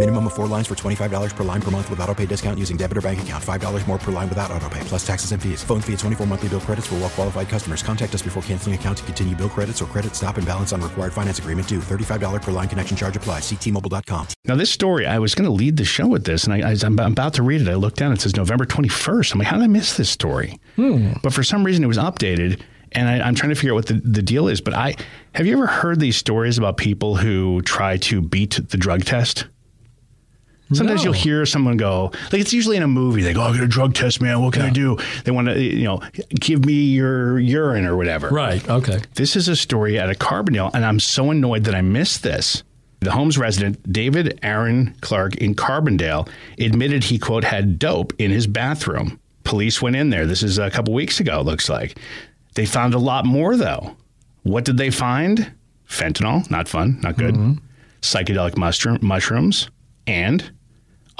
Minimum of four lines for $25 per line per month with auto pay discount using debit or bank account. $5 more per line without auto pay, plus taxes and fees. Phone fee at 24 monthly bill credits for well qualified customers. Contact us before canceling account to continue bill credits or credit stop and balance on required finance agreement due. $35 per line connection charge applies. See T-Mobile.com. Now, this story, I was going to lead the show with this, and I, I, I'm about to read it. I looked down, it says November 21st. I'm like, how did I miss this story? Hmm. But for some reason, it was updated, and I, I'm trying to figure out what the, the deal is. But I have you ever heard these stories about people who try to beat the drug test? Sometimes No. you'll hear someone go, like it's usually in a movie. They go, "I got a drug test, man. What can I do?" They want to, you know, give me your urine or whatever. Right. Okay. This is a story at a Carbondale, and I'm so annoyed that I missed this. The Holmes resident, David Aaron Clark in Carbondale, admitted he, quote, had dope in his bathroom. Police went in there. This is a couple weeks ago, it looks like. They found a lot more, though. What did they find? Fentanyl, not fun, not good. Mm-hmm. Psychedelic mushroom, mushrooms, and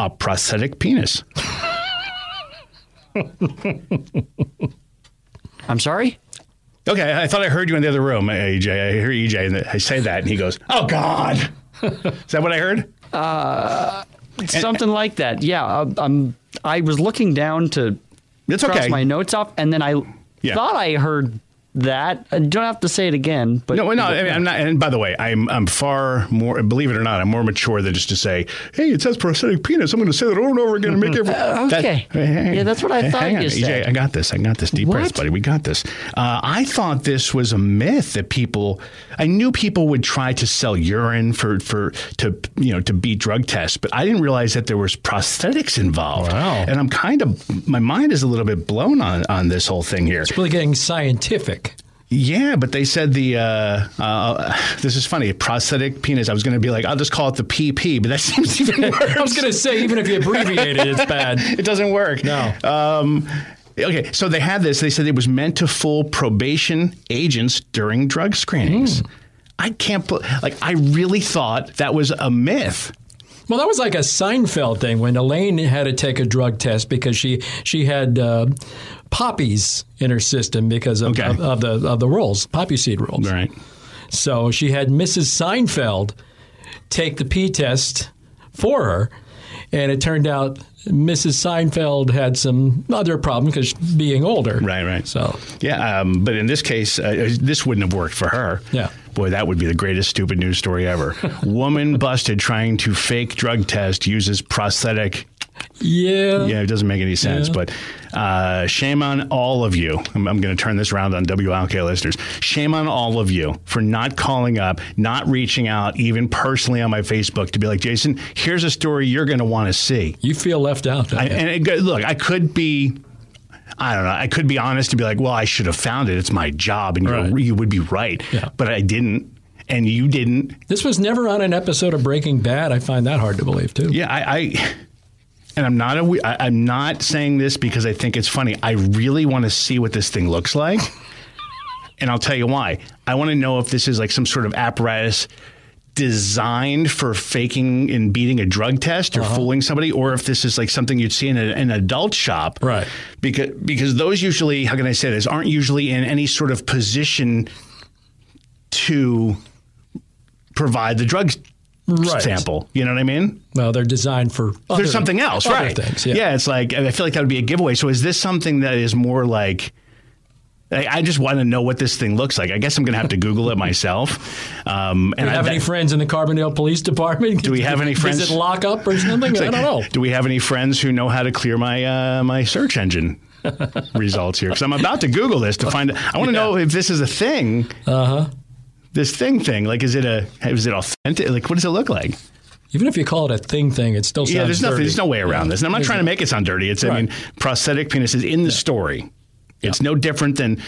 a prosthetic penis. I'm sorry? Okay, I thought I heard you in the other room, AJ. I hear EJ, and I say that, and he goes, "Oh God." Is that what I heard? Something like that. Yeah. uh, Um, I was looking down to It's cross okay. my notes off, and then I Yeah. thought I heard that. I don't have to say it again. But No, no. I mean, I'm not. And by the way, I'm I'm far more. Believe it or not, I'm more mature than just to say, "Hey, it says prosthetic penis." I'm going to say that over and over again and make every. okay. Yeah, that's what I Hey, thought you EJ, said. I got this. I got this. Deep breaths, What? buddy. We got this. Uh, I thought this was a myth that people. I knew people would try to sell urine for for to you know to beat drug tests, but I didn't realize that there was prosthetics involved. Wow. And I'm kind of my mind is a little bit blown on on this whole thing here. It's really getting scientific. Yeah, but they said the uh, uh, this is funny prosthetic penis. I was going to be like, I'll just call it the PP, but that seems even worse. I was going to say, even if you abbreviate it, it's bad. it doesn't work. No. Um, okay, so they had this. They said it was meant to fool probation agents during drug screenings. I can't put like I really thought that was a myth. Well, that was like a Seinfeld thing when Elaine had to take a drug test because she she had uh, poppies in her system because of, Okay. of, of the of the rolls, poppy seed rolls. Right. So she had Mrs. Seinfeld take the P test for her, and it turned out Mrs. Seinfeld had some other problems because being older. Right, right. So Yeah, um, but in this case, uh, this wouldn't have worked for her. Yeah. Boy, that would be the greatest stupid news story ever. Woman busted trying to fake drug test uses prosthetic. yeah, Yeah, it doesn't make any sense. Yeah. But uh, shame on all of you. I'm, I'm going to turn this around on WLK listeners. Shame on all of you for not calling up, not reaching out, even personally on my Facebook to be like, Jason, here's a story you're going to want to see. you feel left out. I, and it, look, I could be. I don't know. I could be honest and be like, "Well, I should have found it. It's my job," and you're, Right. you would be right. Yeah. But I didn't, and you didn't. this was never on an episode of Breaking Bad. I find that hard to believe too. Yeah, I, I and I'm not a we i'm not saying this because I think it's funny. I really want to see what this thing looks like, and I'll tell you why. I want to know if this is like some sort of apparatus designed for faking and beating a drug test Uh-huh. or fooling somebody, or if this is like something you'd see in a, an adult shop, Right. Because because those usually, how can I say this, aren't usually in any sort of position to provide the drug Right. sample. You know what I mean? Well, they're designed for other, There's something else, right? Things, yeah. it's like I feel like that would be a giveaway. So is this something that is more like? I I just want to know what this thing looks like. I guess I'm going to have to Google it myself. Um, Do and we have I, any friends in the Carbondale Police Department? Do we have any friends- Is it lockup or something? it's I don't know. Do we have any friends who know how to clear my uh, my search engine results here? Because I'm about to Google this to find. I want to know if this is a thing. Uh huh. This thing thing like is it a is it authentic? Like what does it look like? Even if you call it a thing thing, it still sounds yeah, there's nothing. dirty. There's no way around Yeah. this. And I'm not trying to make it sound dirty. It's, I mean, prosthetic penis is in the story. It's no different than.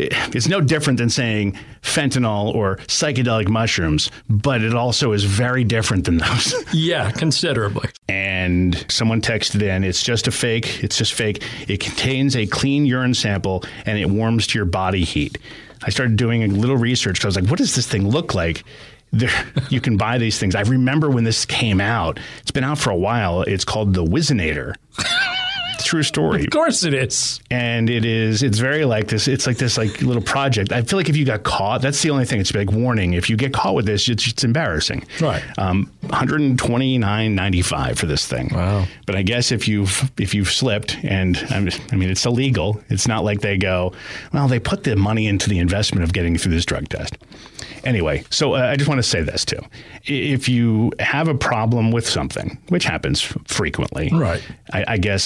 It's no different than saying fentanyl or psychedelic mushrooms, but it also is very different than those. Yeah, considerably. and someone texted in, it's just a fake. It's just fake. It contains a clean urine sample and it warms to your body heat. I started doing a little research because I was like, what does this thing look like? There, you can buy these things. I remember when this came out. It's been out for a while. It's called the Whizzinator. True story. Of course it is. And it is. It's very like this. It's like this like little project. I feel like if you got caught, that's the only thing. It's like warning. If you get caught with this, it's, it's embarrassing. Right. Um, 129.95 for this thing. Wow. But I guess if you've if you've slipped, and I'm, I mean it's illegal. It's not like they go, well, they put the money into the investment of getting through this drug test. Anyway, so uh, I just want to say this too. If you have a problem with something, which happens frequently, Right. I, I guess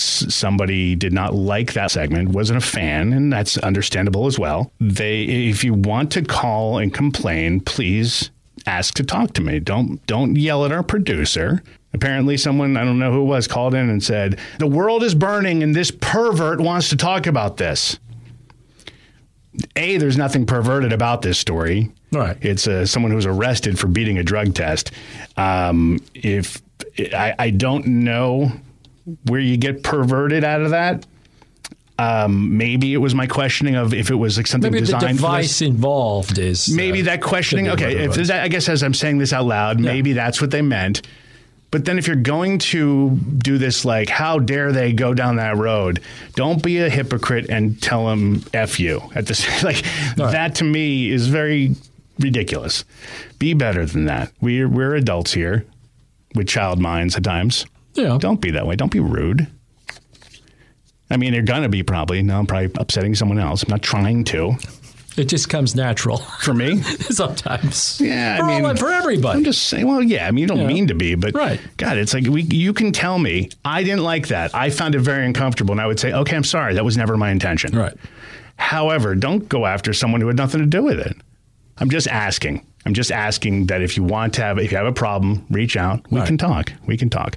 somebody did not like that segment, wasn't a fan, and that's understandable as well. They, if you want to call and complain, please ask to talk to me. Don't don't yell at our producer. Apparently, someone I don't know who it was called in and said the world is burning, and this pervert wants to talk about this. A, there's nothing perverted about this story. Right. It's uh, someone who was arrested for beating a drug test. Um, if I, I don't know where you get perverted out of that. Um, maybe it was my questioning of if it was like something Maybe the designed for this. device involved is uh, Maybe that questioning. Okay, if I guess as I'm saying this out loud, maybe that's what they meant. But then if you're going to do this, like, how dare they go down that road? Don't be a hypocrite and tell them "f you" at this. Like that to me is very ridiculous. Be better than that. We're we're adults here with child minds at times. Yeah. Don't be that way. Don't be rude. I mean, they're gonna be probably. No, I'm probably upsetting someone else. I'm not trying to. It just comes natural For me, sometimes. Yeah, for I mean, all, for everybody. I'm just saying. Well, yeah. I mean, you don't Yeah. mean to be, but Right. God, it's like we. You can tell me I didn't like that. I found it very uncomfortable, and I would say, okay, I'm sorry. That was never my intention. Right. However, don't go after someone who had nothing to do with it. I'm just asking. I'm just asking that if you want to have, if you have a problem, reach out. We Right. can talk. We can talk.